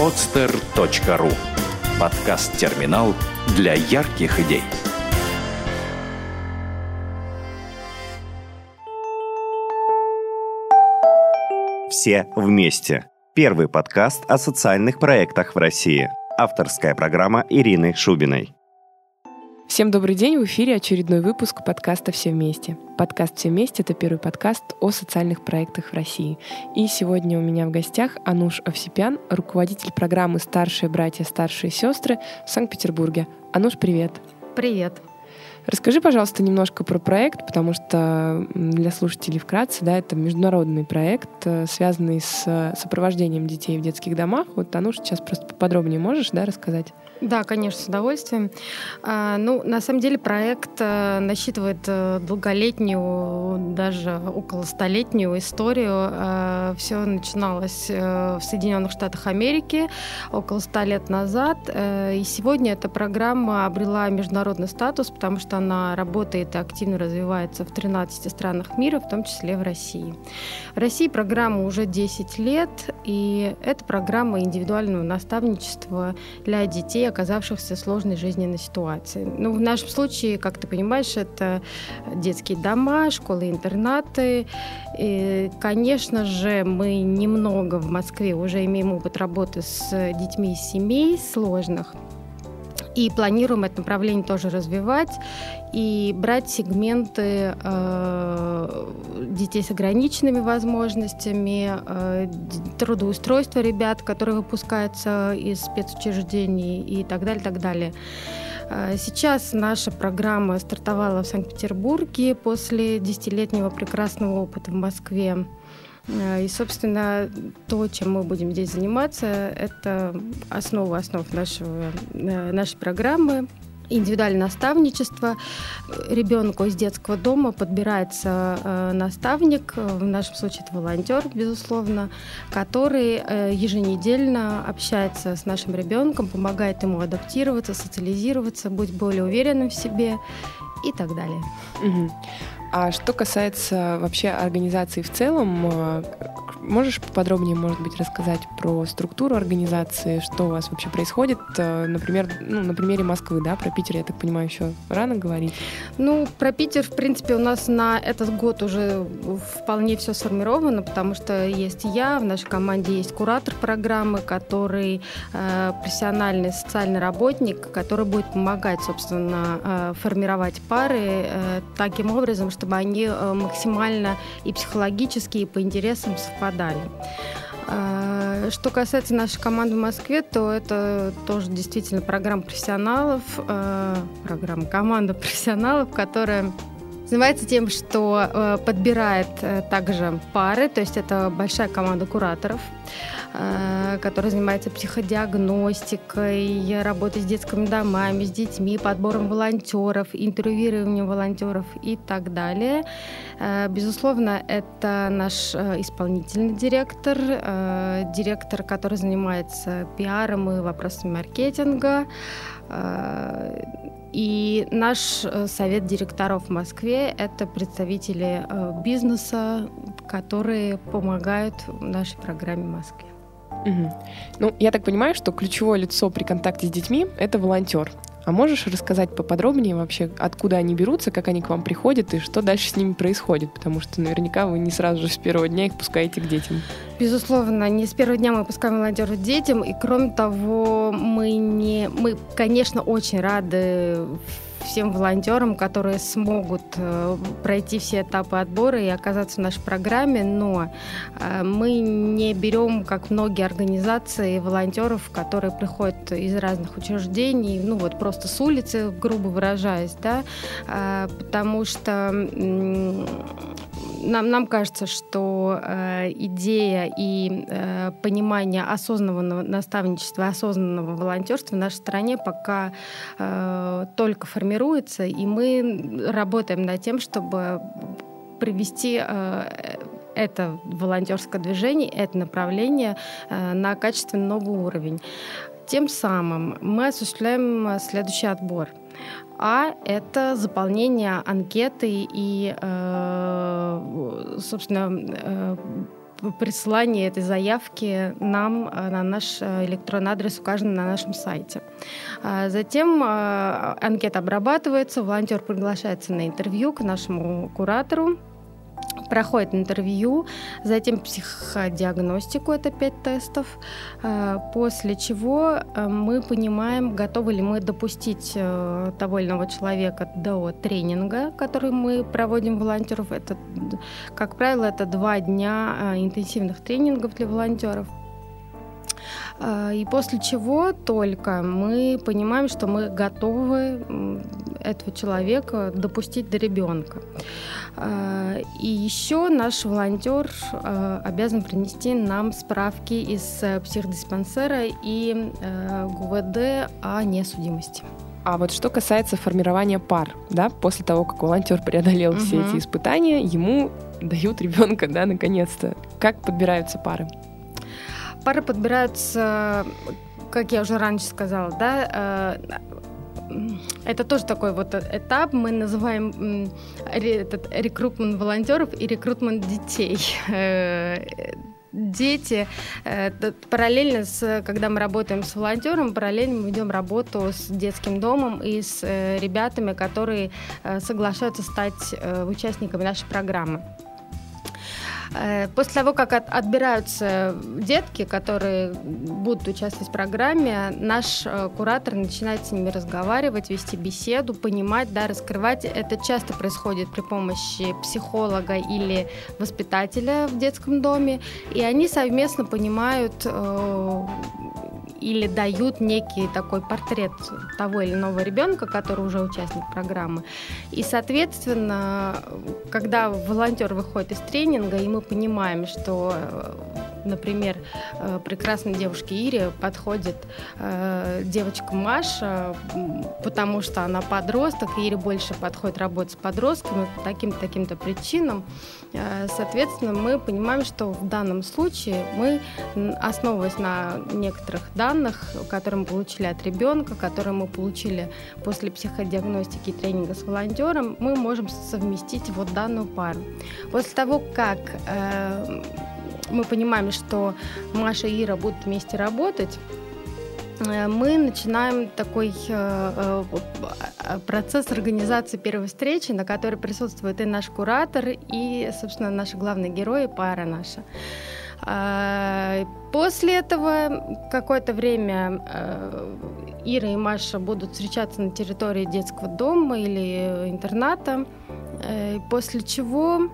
podster.ru Подкаст-терминал для ярких идей. Все вместе. Первый подкаст о социальных проектах в России. Авторская программа Ирины Шубиной. Всем добрый день, в эфире очередной выпуск подкаста «Все вместе». Подкаст «Все вместе» — это первый подкаст о социальных проектах в России. И сегодня у меня в гостях Ануш Овсипян, руководитель программы «Старшие братья, старшие сестры» в Санкт-Петербурге. Ануш, привет! Привет! Расскажи, пожалуйста, немножко про проект, потому что для слушателей вкратце, да, это международный проект, э, связанный с сопровождением детей в детских домах. Вот, Ануш, сейчас просто поподробнее можешь, да, рассказать? Да, конечно, с удовольствием. А, ну, на самом деле проект э, насчитывает э, долголетнюю, даже около столетнюю историю. А, Все начиналось э, в Соединенных Штатах Америки около ста лет назад. И сегодня эта программа обрела международный статус, потому что она работает и активно развивается в 13 странах мира, в том числе в России. В России программа уже 10 лет, и это программа индивидуального наставничества для детей, оказавшихся в сложной жизненной ситуации. Ну, в нашем случае, как ты понимаешь, это детские дома, школы-интернаты. И, конечно же, мы немного в Москве уже имеем опыт работы с детьми из семей сложных. И планируем это направление тоже развивать и брать сегменты э, детей с ограниченными возможностями, э, трудоустройства ребят, которые выпускаются из спецучреждений и так далее, так далее. Э, сейчас наша программа стартовала в Санкт-Петербурге после десятилетнего прекрасного опыта в Москве. Э, и, собственно, то, чем мы будем здесь заниматься, это основа основ нашего, э, нашей программы индивидуальное наставничество. Ребенку из детского дома подбирается э, наставник, в нашем случае это волонтер, безусловно, который еженедельно общается с нашим ребенком, помогает ему адаптироваться, социализироваться, быть более уверенным в себе и так далее. Угу. А что касается вообще организации в целом, э, можешь поподробнее, может быть, рассказать про структуру организации, что у вас вообще происходит, э, например, ну, на примере Москвы, да, про Питер, я так понимаю, еще рано говорить? Ну, про Питер, в принципе, у нас на этот год уже вполне все сформировано, потому что есть я, в нашей команде есть куратор программы, который э, профессиональный социальный работник, который будет помогать, собственно, э, формировать пары э, таким образом, чтобы они э, максимально и психологически, и по интересам совпадали. А, что касается нашей команды в Москве, то это тоже действительно программа профессионалов, э, программа команда профессионалов, которая занимается тем, что э, подбирает также пары, то есть это большая команда кураторов, Э, который занимается психодиагностикой, работой с детскими домами, с детьми, подбором волонтеров, интервьюированием волонтеров и так далее. Э, безусловно, это наш э, исполнительный директор, директор, который занимается пиаром и вопросами маркетинга. И наш совет директоров в Москве — это представители бизнеса, которые помогают нашей программе Москве. Угу. Ну, я так понимаю, что ключевое лицо при контакте с детьми — это волонтер. А можешь рассказать поподробнее вообще, откуда они берутся, как они к вам приходят и что дальше с ними происходит? Потому что наверняка вы не сразу же с первого дня их пускаете к детям. Безусловно, не с первого дня мы пускаем волонтеров к детям, и кроме того, мы не, мы, конечно, очень рады всем волонтерам, которые смогут э, пройти все этапы отбора и оказаться в нашей программе, но э, мы не берем, как многие организации, волонтеров, которые приходят из разных учреждений, ну вот просто с улицы, грубо выражаясь, да, э, потому что нам, нам кажется, что э, идея и э, понимание осознанного наставничества, осознанного волонтерства в нашей стране пока э, только формируется, и мы работаем над тем, чтобы привести э, это волонтерское движение, это направление э, на качественно новый уровень. Тем самым мы осуществляем следующий отбор – а это заполнение анкеты и, э, собственно, э, присылание этой заявки нам на наш электронный адрес указан на нашем сайте. Затем анкета обрабатывается, волонтер приглашается на интервью к нашему куратору, проходит интервью, затем психодиагностику, это пять тестов, э, после чего э, мы понимаем, готовы ли мы допустить э, того или иного человека до тренинга, который мы проводим волонтеров. Это, как правило, это два дня интенсивных тренингов для волонтеров. И после чего только мы понимаем, что мы готовы этого человека допустить до ребенка. А, и еще наш волонтер а, обязан принести нам справки из э, психдиспансера и э, ГУВД о несудимости. А вот что касается формирования пар, да, после того, как волонтер преодолел угу. все эти испытания, ему дают ребенка, да, наконец-то. Как подбираются пары? Пары подбираются, как я уже раньше сказала, да, э, это тоже такой вот этап, мы называем этот рекрутмент волонтеров и рекрутмент детей. Э, дети, э, параллельно с, когда мы работаем с волонтером, параллельно мы ведем работу с детским домом и с ребятами, которые соглашаются стать участниками нашей программы. Э, после того, как от, отбираются детки, которые будут участвовать в программе, наш э, куратор начинает с ними разговаривать, вести беседу, понимать, да, раскрывать. Это часто происходит при помощи психолога или воспитателя в детском доме, и они совместно понимают э, или дают некий такой портрет того или иного ребенка, который уже участник программы. И, соответственно, когда волонтер выходит из тренинга, и мы понимаем, что Например, э, прекрасной девушке Ире подходит э, девочка Маша, потому что она подросток, и Ире больше подходит работать с подростками по таким-то таким-то причинам. Э, соответственно, мы понимаем, что в данном случае мы, основываясь на некоторых данных, которые мы получили от ребенка, которые мы получили после психодиагностики и тренинга с волонтером, мы можем совместить вот данную пару. После того, как мы понимаем, что Маша и Ира будут вместе работать, э, мы начинаем такой э, э, процесс организации первой встречи, на которой присутствует и наш куратор, и, собственно, наши главные герои, пара наша. После этого какое-то время Ира и Маша будут встречаться на территории детского дома или интерната, после чего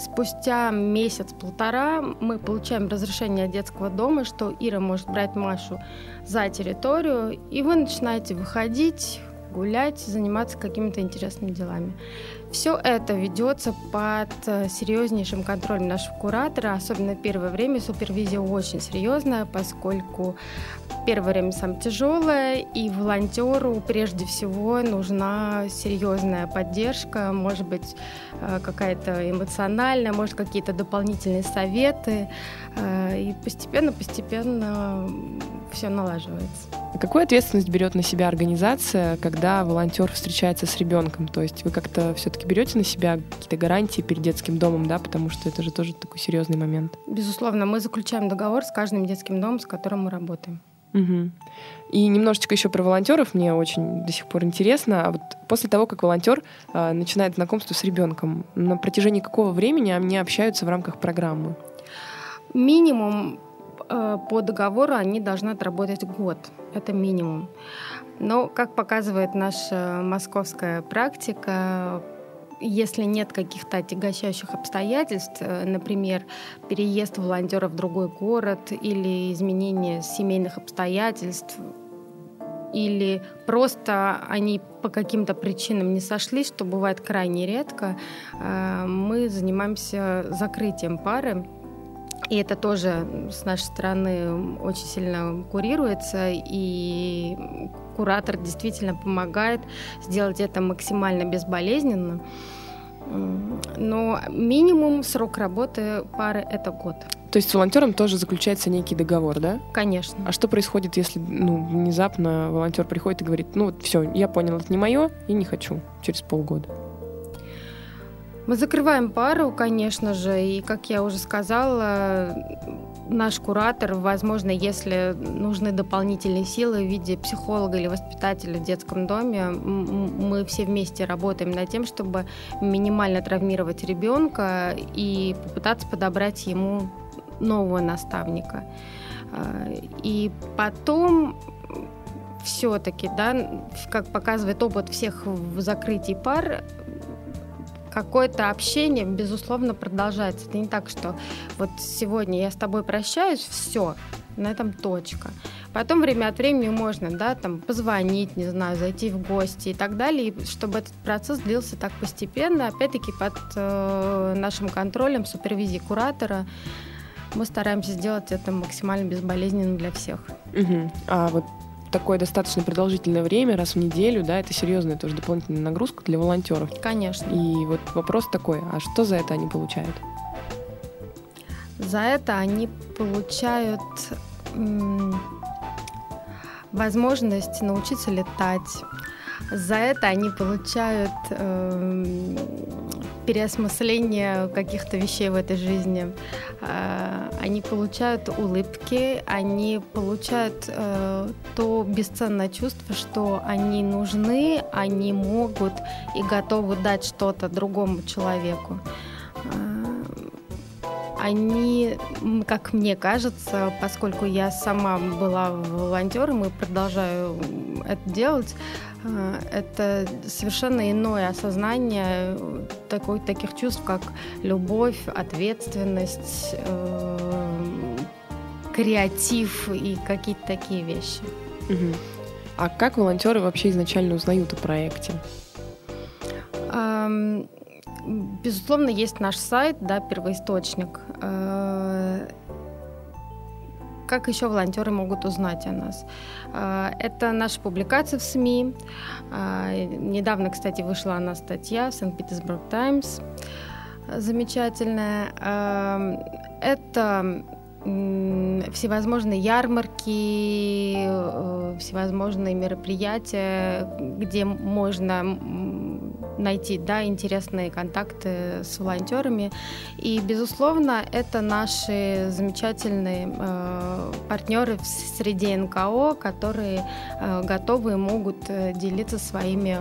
спустя месяц-полтора мы получаем разрешение от детского дома, что Ира может брать Машу за территорию, и вы начинаете выходить, гулять, заниматься какими-то интересными делами. Все это ведется под э, серьезнейшим контролем нашего куратора, особенно первое время супервизия очень серьезная, поскольку первое время самое тяжелое, и волонтеру прежде всего нужна серьезная поддержка, может быть, э, какая-то эмоциональная, может, какие-то дополнительные советы. Э, и постепенно-постепенно все налаживается. Какую ответственность берет на себя организация, когда волонтер встречается с ребенком? То есть вы как-то все-таки берете на себя какие-то гарантии перед детским домом, да, потому что это же тоже такой серьезный момент. Безусловно, мы заключаем договор с каждым детским домом, с которым мы работаем. Угу. И немножечко еще про волонтеров мне очень до сих пор интересно. А вот после того, как волонтер э, начинает знакомство с ребенком, на протяжении какого времени они общаются в рамках программы? Минимум по договору они должны отработать год. Это минимум. Но, как показывает наша московская практика, если нет каких-то отягощающих обстоятельств, э, например, переезд волонтера в другой город или изменение семейных обстоятельств, или просто они по каким-то причинам не сошлись, что бывает крайне редко, э, мы занимаемся закрытием пары. И это тоже с нашей стороны очень сильно курируется, и куратор действительно помогает сделать это максимально безболезненно. Но минимум срок работы пары – это год. То есть с волонтером тоже заключается некий договор, да? Конечно. А что происходит, если ну, внезапно волонтер приходит и говорит, ну вот все, я понял, это не мое и не хочу через полгода? Мы закрываем пару, конечно же, и, как я уже сказала, наш куратор, возможно, если нужны дополнительные силы в виде психолога или воспитателя в детском доме, мы все вместе работаем над тем, чтобы минимально травмировать ребенка и попытаться подобрать ему нового наставника. А, и потом все-таки, да, как показывает опыт всех в закрытии пар, какое-то общение, безусловно, продолжается. Это не так, что вот сегодня я с тобой прощаюсь, все, на этом точка. Потом время от времени можно, да, там, позвонить, не знаю, зайти в гости и так далее, и чтобы этот процесс длился так постепенно, опять-таки под э, нашим контролем, супервизией куратора, мы стараемся сделать это максимально безболезненным для всех. Угу. А вот такое достаточно продолжительное время, раз в неделю, да, это серьезная тоже дополнительная нагрузка для волонтеров. Конечно. И вот вопрос такой, а что за это они получают? За это они получают возможность научиться летать. За это они получают э, переосмысление каких-то вещей в этой жизни. Э, они получают улыбки, они получают э, то бесценное чувство, что они нужны, они могут и готовы дать что-то другому человеку э, они, как мне кажется, поскольку я сама была волонтером и продолжаю это делать, это совершенно иное осознание такой, таких чувств, как любовь, ответственность, э, креатив и какие-то такие вещи. Угу. А как волонтеры вообще изначально узнают о проекте? Безусловно, есть наш сайт, да, первоисточник. Э, как еще волонтеры могут узнать о нас? А, это наши публикации в СМИ. А, недавно, кстати, вышла она статья в Санкт-Петербург Таймс замечательная. А, это всевозможные ярмарки, э, всевозможные мероприятия, где можно найти да, интересные контакты с волонтерами. И, безусловно, это наши замечательные э, партнеры в среде НКО, которые э, готовы и могут делиться своими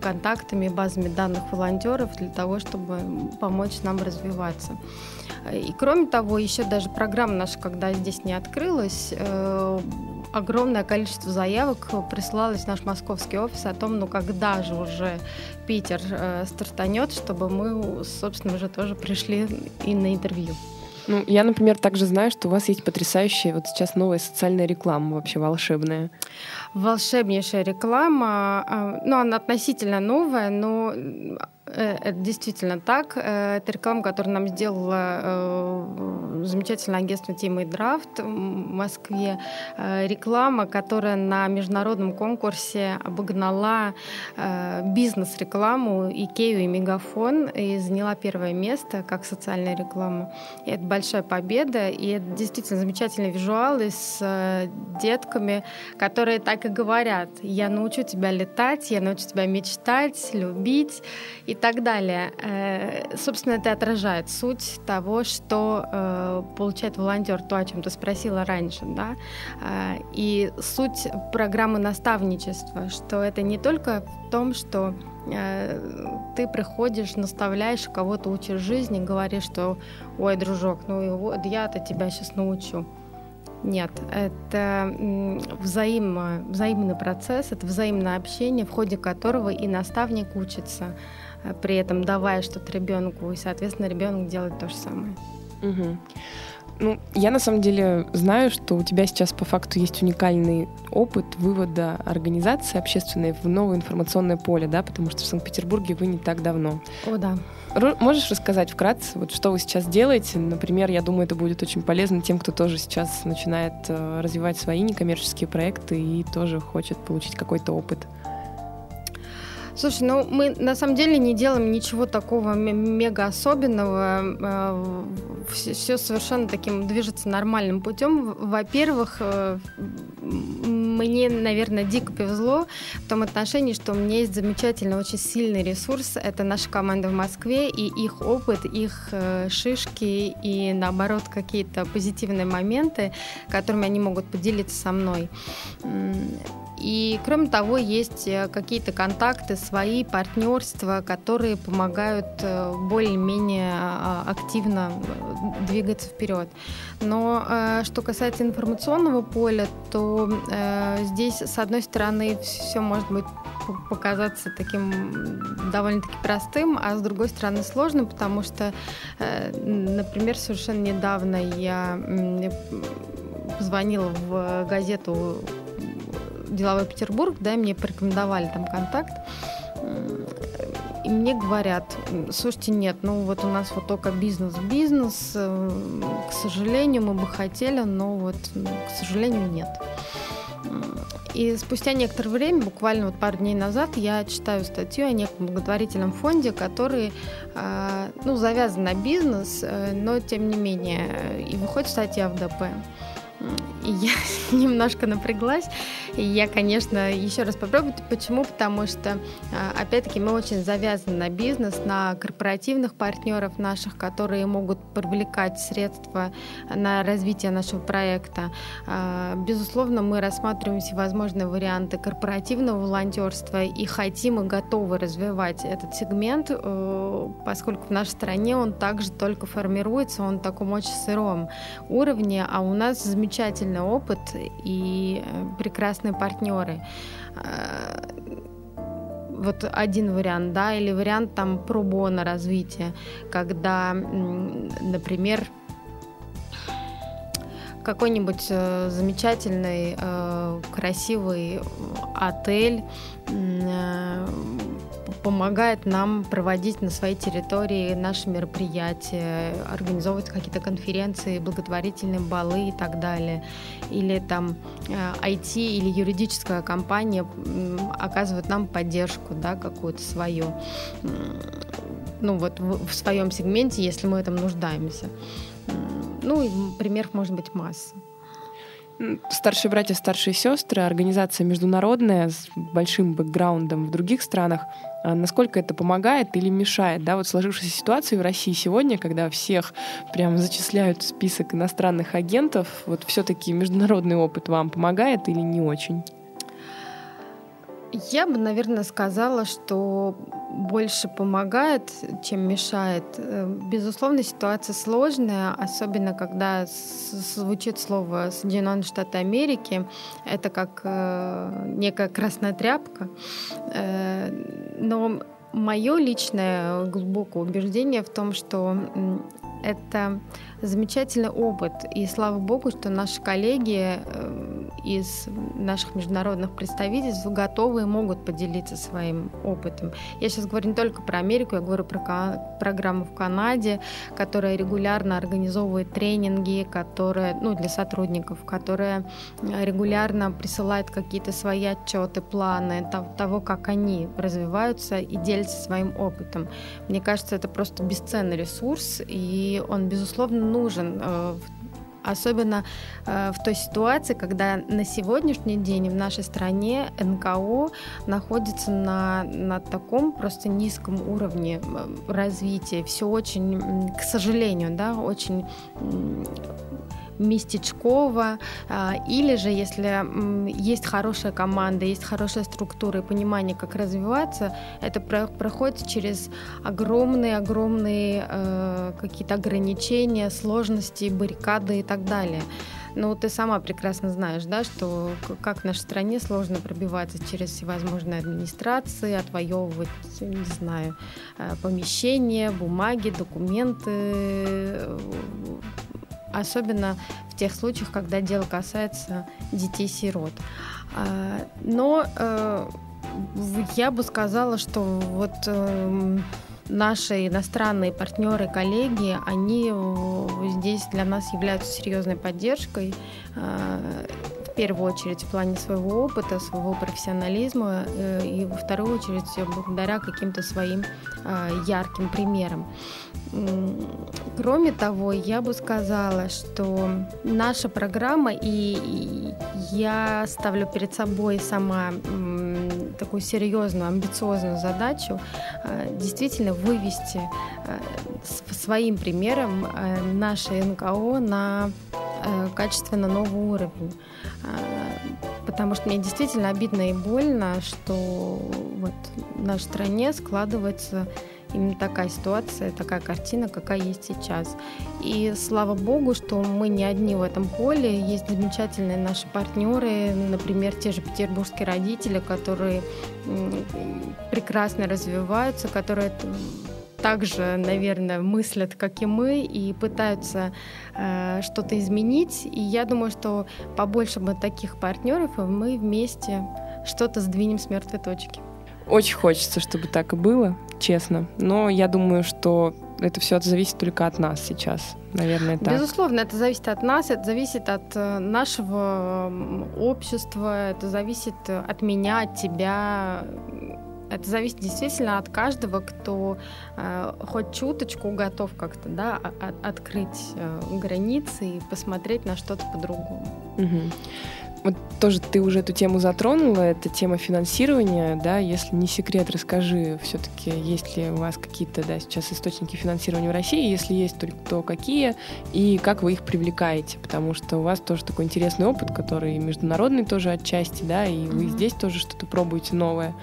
контактами, базами данных волонтеров для того, чтобы помочь нам развиваться. И кроме того, еще даже программа наша, когда здесь не открылась, э, огромное количество заявок присылалось в наш московский офис о том, ну когда же уже Питер э, стартанет, чтобы мы, собственно, уже тоже пришли и на интервью. Ну, я, например, также знаю, что у вас есть потрясающая вот сейчас новая социальная реклама, вообще волшебная. Волшебнейшая реклама. А, ну, она относительно новая, но это действительно так. Э, это реклама, которую нам сделала э, замечательное агентство Тима и Драфт в Москве. Реклама, которая на международном конкурсе обогнала бизнес-рекламу Икею и Мегафон и заняла первое место как социальная реклама. И это большая победа, и это действительно замечательные визуалы с детками, которые так и говорят. Я научу тебя летать, я научу тебя мечтать, любить. И так далее. Э, собственно, это отражает суть того, что э, получает волонтер, то, о чем ты спросила раньше, да, э, и суть программы наставничества, что это не только в том, что ты приходишь, наставляешь кого-то, учишь жизни, говоришь, что, ой, дружок, ну вот я-то тебя сейчас научу. Нет, это взаимо, взаимный процесс, это взаимное общение, в ходе которого и наставник учится, Э, при этом давая что-то ребенку, и, соответственно, ребенок делает то же самое. Угу. Ну, я на самом деле знаю, что у тебя сейчас по факту есть уникальный опыт вывода организации общественной в новое информационное поле, да, потому что в Санкт-Петербурге вы не так давно. О, да. Можешь рассказать вкратце, вот что вы сейчас делаете? Например, я думаю, это будет очень полезно тем, кто тоже сейчас начинает э, развивать свои некоммерческие проекты и тоже хочет получить какой-то опыт. Слушай, ну мы на самом деле не делаем ничего такого мега особенного. Все, совершенно таким движется нормальным путем. Во-первых, э, мне, наверное, дико повезло в том отношении, что у меня есть замечательный, очень сильный ресурс. Это наша команда в Москве, и их опыт, их э, шишки и, наоборот, какие-то позитивные моменты, которыми они могут поделиться со мной. И, кроме того, есть э, какие-то контакты, свои партнерства, которые помогают э, более-менее а, активно двигаться вперед. Но что касается информационного поля, то здесь, с одной стороны, все может быть показаться таким довольно-таки простым, а с другой стороны сложным, потому что, э, например, совершенно недавно я позвонила в газету «Деловой Петербург», да, мне порекомендовали там контакт, и мне говорят, слушайте, нет, ну вот у нас вот только бизнес-бизнес, э, к сожалению, мы бы хотели, но вот, к сожалению, нет. И спустя некоторое время, буквально вот пару дней назад, я читаю статью о неком благотворительном фонде, который а, ну, завязан на бизнес, э, но тем не менее, и выходит статья в ДП. И я немножко напряглась. Я, конечно, еще раз попробую. Почему? Потому что, а, опять-таки, мы очень завязаны на бизнес, на корпоративных партнеров наших, которые могут привлекать средства на развитие нашего проекта. А, безусловно, мы рассматриваем всевозможные варианты корпоративного волонтерства и хотим и готовы развивать этот сегмент, э, поскольку в нашей стране он также только формируется, он в таком очень сыром уровне, а у нас замечательный опыт и э, прекрасные партнеры. Э, вот один вариант, да, или вариант там пробона развития, когда, например, какой-нибудь э, замечательный, э, красивый отель помогает нам проводить на своей территории наши мероприятия, организовывать какие-то конференции, благотворительные балы и так далее. Или там IT э, или юридическая компания оказывает нам поддержку, да, какую-то свою, ну вот в, своем сегменте, если мы в этом нуждаемся. Ну и примеров может быть масса. Старшие братья, старшие сестры, организация международная с большим бэкграундом в других странах. А насколько это помогает или мешает? Да, вот сложившейся ситуации в России сегодня, когда всех прям зачисляют в список иностранных агентов, вот все-таки международный опыт вам помогает или не очень? Я бы, наверное, сказала, что больше помогает, чем мешает. Э, безусловно, ситуация сложная, особенно когда звучит слово Соединенные Штаты Америки. Это как э, некая красная тряпка. Э, но мое личное глубокое убеждение в том, что это замечательный опыт. И слава богу, что наши коллеги э, из наших международных представительств готовы и могут поделиться своим опытом. Я сейчас говорю не только про Америку, я говорю про программу в Канаде, которая регулярно организовывает тренинги, которые, ну, для сотрудников, которая регулярно присылает какие-то свои отчеты, планы того, как они развиваются и делятся своим опытом. Мне кажется, это просто бесценный ресурс, и он, безусловно, нужен э, Особенно э, в той ситуации, когда на сегодняшний день в нашей стране НКО находится на, на таком просто низком уровне развития. Все очень, к сожалению, да, очень местечково, а, или же если есть хорошая команда, есть хорошая структура и понимание, как развиваться, это проходит через огромные-огромные э, какие-то ограничения, сложности, баррикады и так далее. Ну, ты сама прекрасно знаешь, да, что как в нашей стране сложно пробиваться через всевозможные администрации, отвоевывать, не знаю, э, помещения, бумаги, документы, особенно в тех случаях, когда дело касается детей-сирот. А, но э, я бы сказала, что вот э, наши иностранные партнеры, коллеги, они здесь для нас являются серьезной поддержкой э, в первую очередь в плане своего опыта, своего профессионализма и во вторую очередь благодаря каким-то своим ярким примерам. Кроме того, я бы сказала, что наша программа, и я ставлю перед собой сама такую серьезную, амбициозную задачу, э, действительно вывести э, своим примером э, наше НКО на качественно новый уровень. Потому что мне действительно обидно и больно, что вот в нашей стране складывается именно такая ситуация, такая картина, какая есть сейчас. И слава богу, что мы не одни в этом поле. Есть замечательные наши партнеры, например, те же петербургские родители, которые прекрасно развиваются, которые также, наверное, мыслят, как и мы, и пытаются э, что-то изменить. И я думаю, что побольше бы таких партнеров, и мы вместе что-то сдвинем с мертвой точки. Очень хочется, чтобы так и было, честно. Но я думаю, что это все зависит только от нас сейчас. Наверное, так. Безусловно, это зависит от нас, это зависит от э, нашего общества, это зависит от меня, от тебя. Это зависит действительно от каждого, кто э, хоть чуточку готов как-то да, открыть э, границы и посмотреть на что-то по-другому. Угу. Вот тоже ты уже эту тему затронула, это тема финансирования, да, если не секрет, расскажи, все-таки есть ли у вас какие-то, да, сейчас источники финансирования в России, если есть, то, какие, и как вы их привлекаете, потому что у вас тоже такой интересный опыт, который международный тоже отчасти, да, и вы mm-hmm. здесь тоже что-то пробуете новое.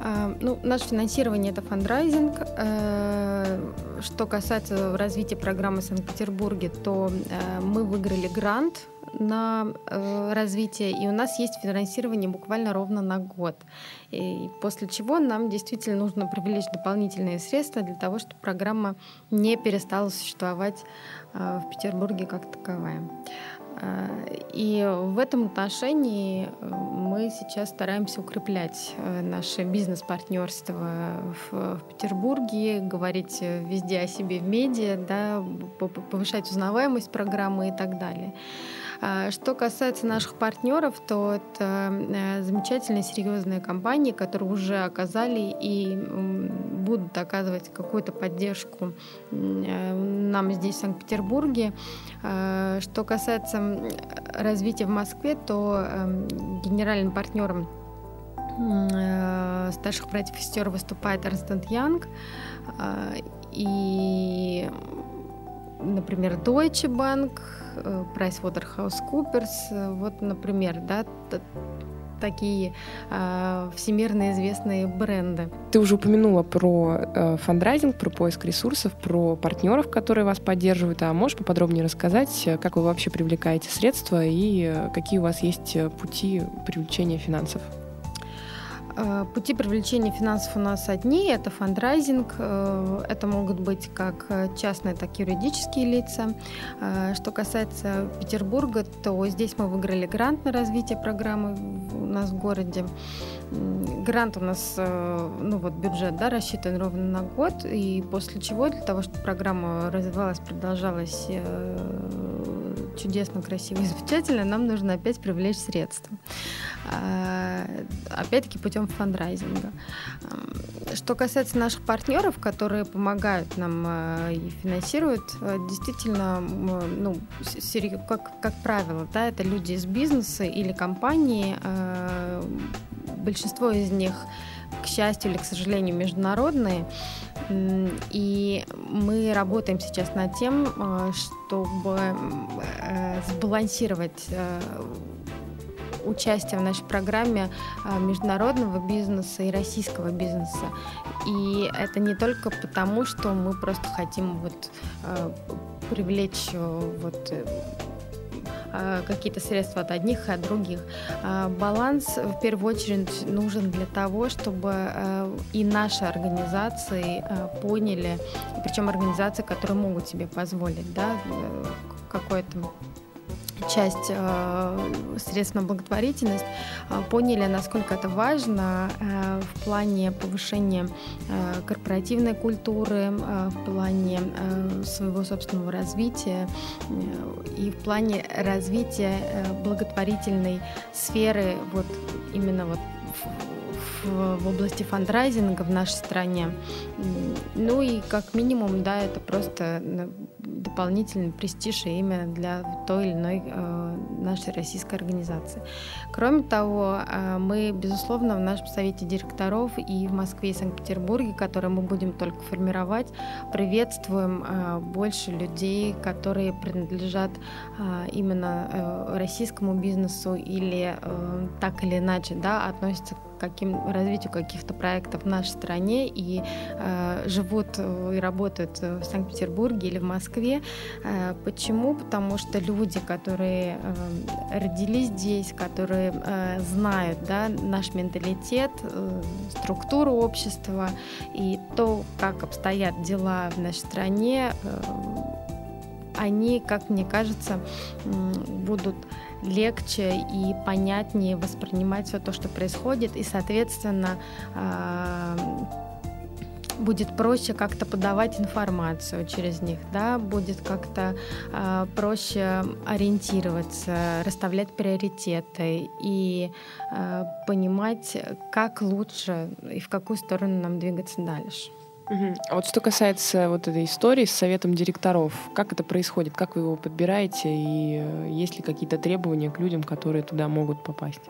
А, ну, наше финансирование это фандрайзинг. Э, что касается развития программы в Санкт-Петербурге, то э, мы выиграли грант на э, развитие, и у нас есть финансирование буквально ровно на год. И после чего нам действительно нужно привлечь дополнительные средства для того, чтобы программа не перестала существовать э, в Петербурге как таковая. Э, и в этом отношении э, мы сейчас стараемся укреплять э, наше бизнес-партнерство в, Петербурге, говорить везде о себе в медиа, да, повышать узнаваемость программы и так далее. А, что касается наших партнеров, то это э, замечательные серьезные компании, которые уже оказали и будут оказывать какую-то поддержку э, нам здесь, в Санкт-Петербурге. А, что касается развития в Москве, то эм, генеральным партнером э, старших братьев и сестер выступает Эрнстен Янг. А, и, например, Deutsche Bank, PricewaterhouseCoopers, э, вот, например, да, такие э, всемирно известные бренды. Ты уже упомянула про э, фандрайзинг, про поиск ресурсов, про партнеров, которые вас поддерживают. А можешь поподробнее рассказать, как вы вообще привлекаете средства и какие у вас есть пути привлечения финансов? Э, пути привлечения финансов у нас одни. Это фандрайзинг. Э, это могут быть как частные, так и юридические лица. Э, что касается Петербурга, то здесь мы выиграли грант на развитие программы у нас в городе. Грант у нас, ну вот бюджет, да, рассчитан ровно на год, и после чего для того, чтобы программа развивалась, продолжалась чудесно, красиво и замечательно, нам нужно опять привлечь средства. А, опять-таки путем фандрайзинга. Что касается наших партнеров, которые помогают нам а, и финансируют, действительно, ну, как, как правило, да, это люди из бизнеса или компании. Большинство из них к счастью или к сожалению, международные. И мы работаем сейчас над тем, чтобы э, сбалансировать э, участие в нашей программе а, международного бизнеса и российского бизнеса. И это не только потому, что мы просто хотим вот а, привлечь вот а, какие-то средства от одних и от других. Баланс в первую очередь нужен для того, чтобы и наши организации поняли, причем организации, которые могут себе позволить да, э, какое-то часть э, средств на благотворительность, э, поняли, насколько это важно э, в плане повышения э, корпоративной культуры, э, в плане э, своего собственного развития э, и в плане развития э, благотворительной сферы вот именно вот в, области фандрайзинга в нашей стране. Ну и как минимум, да, это просто дополнительный престиж и имя для той или иной э, нашей российской организации. Кроме того, э, мы, безусловно, в нашем совете директоров и в Москве и Санкт-Петербурге, который мы будем только формировать, приветствуем э, больше людей, которые принадлежат э, именно э, российскому бизнесу или э, так или иначе да, относятся к каким, развитию каких-то проектов в нашей стране и э, живут э, и работают в Санкт-Петербурге или в Москве. Э, почему? Потому что люди, которые э, родились здесь, которые э, знают да, наш менталитет, э, структуру общества и то, как обстоят дела в нашей стране, э, они, как мне кажется, будут легче и понятнее воспринимать все то, что происходит, и, соответственно, а, будет проще как-то подавать информацию через них, да, будет как-то э, проще ориентироваться, расставлять приоритеты и э, понимать, как лучше и в какую сторону нам двигаться дальше. А вот что касается вот этой истории с советом директоров, как это происходит, как вы его подбираете и э, есть ли какие-то требования к людям, которые туда могут попасть?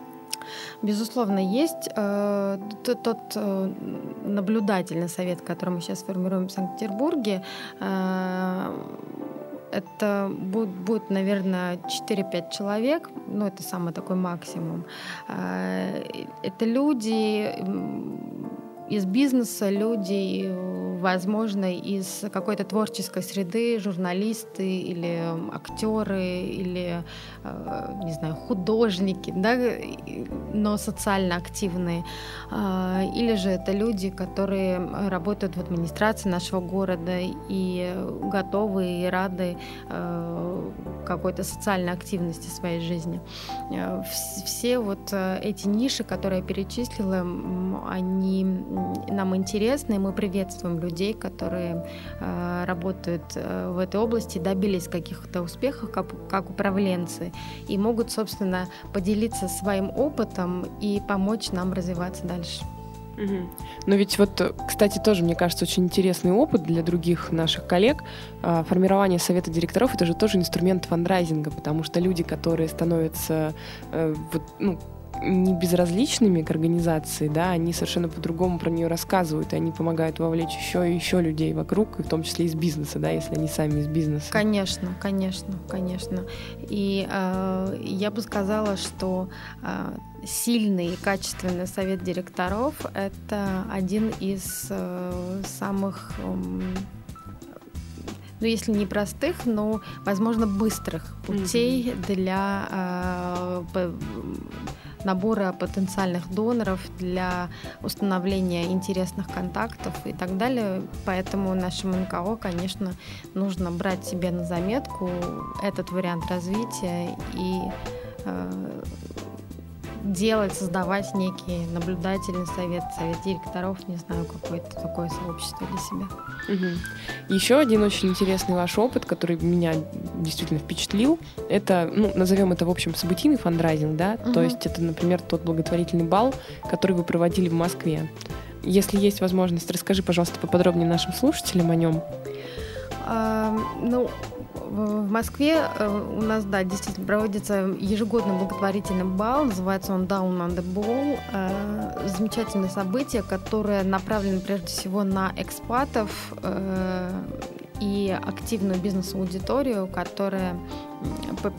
Безусловно, есть э, тот э, наблюдательный совет, который мы сейчас формируем в Санкт-Петербурге. Э, это будет, будет, наверное, 4-5 человек, ну, это самый такой максимум. Э, это люди из бизнеса люди, возможно, из какой-то творческой среды, журналисты или актеры, или, э, не знаю, художники, да, но социально активные. А, или же это люди, которые работают в администрации нашего города и готовы и рады э, какой-то социальной активности своей жизни. Э, все вот эти ниши, которые я перечислила, они нам интересно, и мы приветствуем людей, которые э, работают э, в этой области, добились каких-то успехов как, как управленцы, и могут, собственно, поделиться своим опытом и помочь нам развиваться дальше. Но ведь вот, кстати, тоже, мне кажется, очень интересный опыт для других наших коллег. А, формирование совета директоров — это же тоже инструмент фандрайзинга, потому что люди, которые становятся э, вот, ну, не безразличными к организации, да, они совершенно по-другому про нее рассказывают, и они помогают вовлечь еще и еще людей вокруг, и в том числе из бизнеса, да, если они сами из бизнеса. Конечно, конечно, конечно. И э, я бы сказала, что э, сильный и качественный совет директоров – это один из э, самых э, ну, если не простых, но, возможно, быстрых путей mm-hmm. для э, набора потенциальных доноров, для установления интересных контактов и так далее. Поэтому нашему НКО, конечно, нужно брать себе на заметку этот вариант развития и э, делать, создавать некий наблюдательный совет, совет директоров, не знаю, какое-то такое сообщество для себя. Угу. Еще один очень интересный ваш опыт, который меня действительно впечатлил, это, ну, назовем это, в общем, событийный фандрайзинг, да, угу. то есть это, например, тот благотворительный бал, который вы проводили в Москве. Если есть возможность, расскажи, пожалуйста, поподробнее нашим слушателям о нем. А, ну, в Москве э, у нас, да, действительно проводится ежегодный благотворительный бал, называется он Down on the Ball. Э, замечательное событие, которое направлено прежде всего на экспатов э, и активную бизнес-аудиторию, которая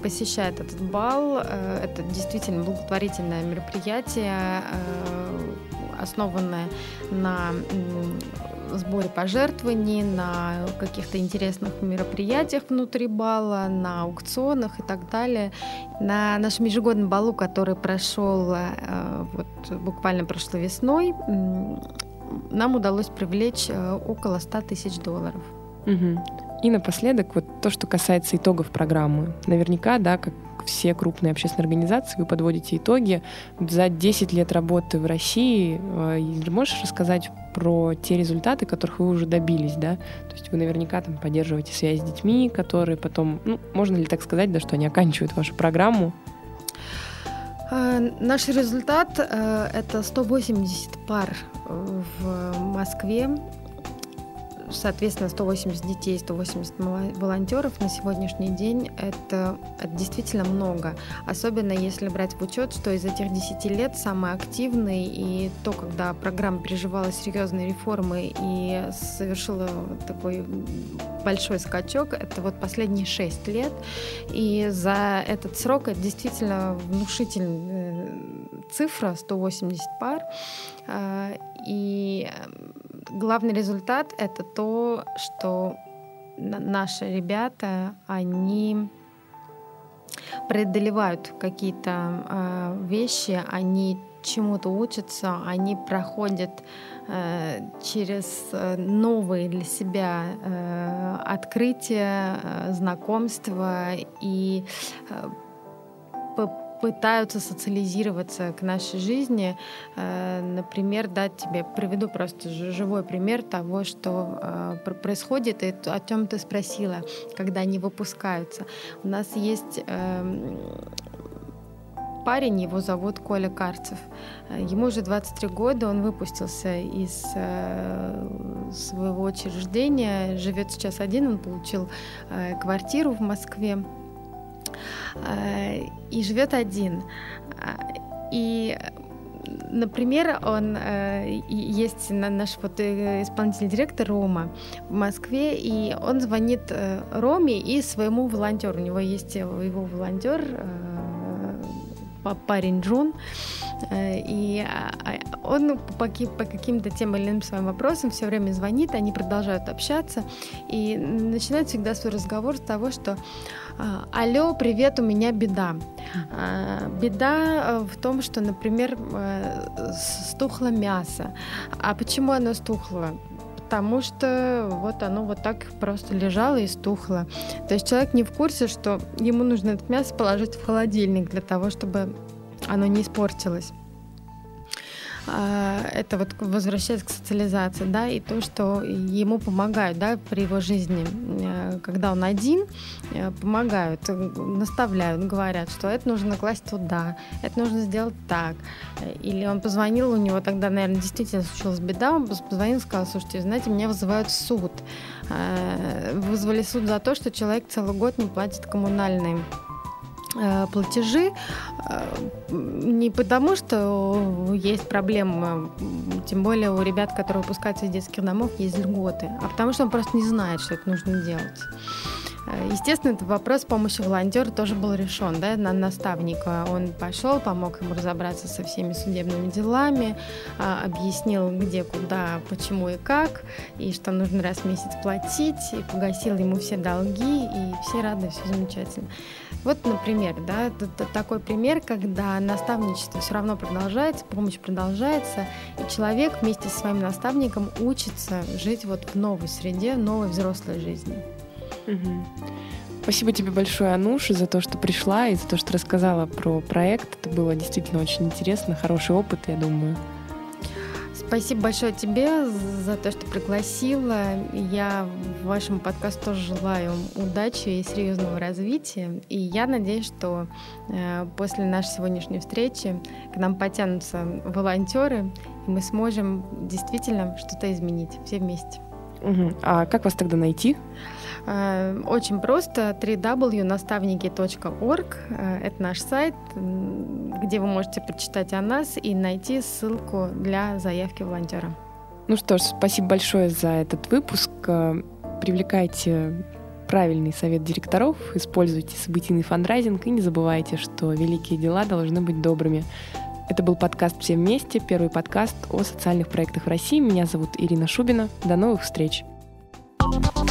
посещает этот бал. Это действительно благотворительное мероприятие, основанное на сборе пожертвований, на каких-то интересных мероприятиях внутри бала, на аукционах и так далее. На нашем ежегодном балу, который прошел э, вот, буквально прошлой весной, нам удалось привлечь э, около 100 тысяч долларов. Угу. И напоследок, вот то, что касается итогов программы. Наверняка, да, как все крупные общественные организации, вы подводите итоги. За 10 лет работы в России э, можешь рассказать про те результаты, которых вы уже добились, да? То есть вы наверняка там поддерживаете связь с детьми, которые потом, ну, можно ли так сказать, да, что они оканчивают вашу программу? Наш результат – это 180 пар в Москве соответственно, 180 детей, 180 волонтеров на сегодняшний день это, это действительно много. Особенно если брать в учет, что из этих 10 лет самый активный и то, когда программа переживала серьезные реформы и совершила такой большой скачок, это вот последние 6 лет. И за этот срок это действительно внушительная цифра 180 пар. А, и главный результат — это то, что наши ребята, они преодолевают какие-то э, вещи, они чему-то учатся, они проходят э, через э, новые для себя э, открытия, э, знакомства и э, пытаются социализироваться к нашей жизни. Э, например, дать тебе, приведу просто живой пример того, что э, происходит, и о чем ты спросила, когда они выпускаются. У нас есть эм, парень, его зовут Коля Карцев. Ему уже 23 года, он выпустился из э, своего учреждения, живет сейчас один, он получил квартиру в Москве. Э, и живет один. И Например, он э, есть наш вот э, исполнительный директор Рома в Москве, и он звонит э, Роме и своему волонтеру. У него есть его волонтер, э, парень Джун. Э, и а, а, он по, по каким-то тем или иным своим вопросам все время звонит, они продолжают общаться и начинают всегда свой разговор с того, что а, Алло, привет, у меня беда. Беда э, в том, что, например, э, стухло мясо. А почему оно стухло? Потому что вот оно вот так просто лежало и стухло. То есть человек не в курсе, что ему нужно это мясо положить в холодильник для того, чтобы оно не испортилось. А, это вот возвращаясь к социализации, да, и то, что ему помогают, да, при его жизни, э, когда он один, э, помогают, наставляют, говорят, что это нужно класть туда, это нужно сделать так. Или он позвонил, у него тогда, наверное, действительно случилась беда, он позвонил и сказал, слушайте, знаете, меня вызывают в суд. Э, вызвали суд за то, что человек целый год не платит коммунальные Э, платежи э, не потому, что есть проблемы, тем более у ребят, которые выпускаются из детских домов, есть льготы, а потому что он просто не знает, что это нужно делать. Э, естественно, этот вопрос с помощью волонтера тоже был решен, да, на наставника. Он пошел, помог ему разобраться со всеми судебными делами, а, объяснил, где, куда, почему и как, и что нужно раз в месяц платить, и погасил ему все долги, и все рады, все замечательно. Вот, например, да, такой пример, когда наставничество все равно продолжается, помощь продолжается, и человек вместе со своим наставником учится жить вот в новой среде, новой взрослой жизни. Угу. Спасибо тебе большое, Ануша, за то, что пришла и за то, что рассказала про проект. Это было действительно очень интересно, хороший опыт, я думаю. Спасибо большое тебе за то, что пригласила. Я вашему подкасту тоже желаю удачи и серьезного развития. И я надеюсь, что э, после нашей сегодняшней встречи к нам потянутся волонтеры, и мы сможем действительно что-то изменить все вместе. Угу. А как вас тогда найти? Э, очень просто www.наставники.org э, это наш сайт, где вы можете прочитать о нас и найти ссылку для заявки волонтера. Ну что ж, спасибо большое за этот выпуск. Э, привлекайте правильный совет директоров, используйте событийный фандрайзинг и не забывайте, что великие дела должны быть добрыми. Это был подкаст «Все вместе», первый подкаст о социальных проектах в России. Меня зовут Ирина Шубина. До новых встреч!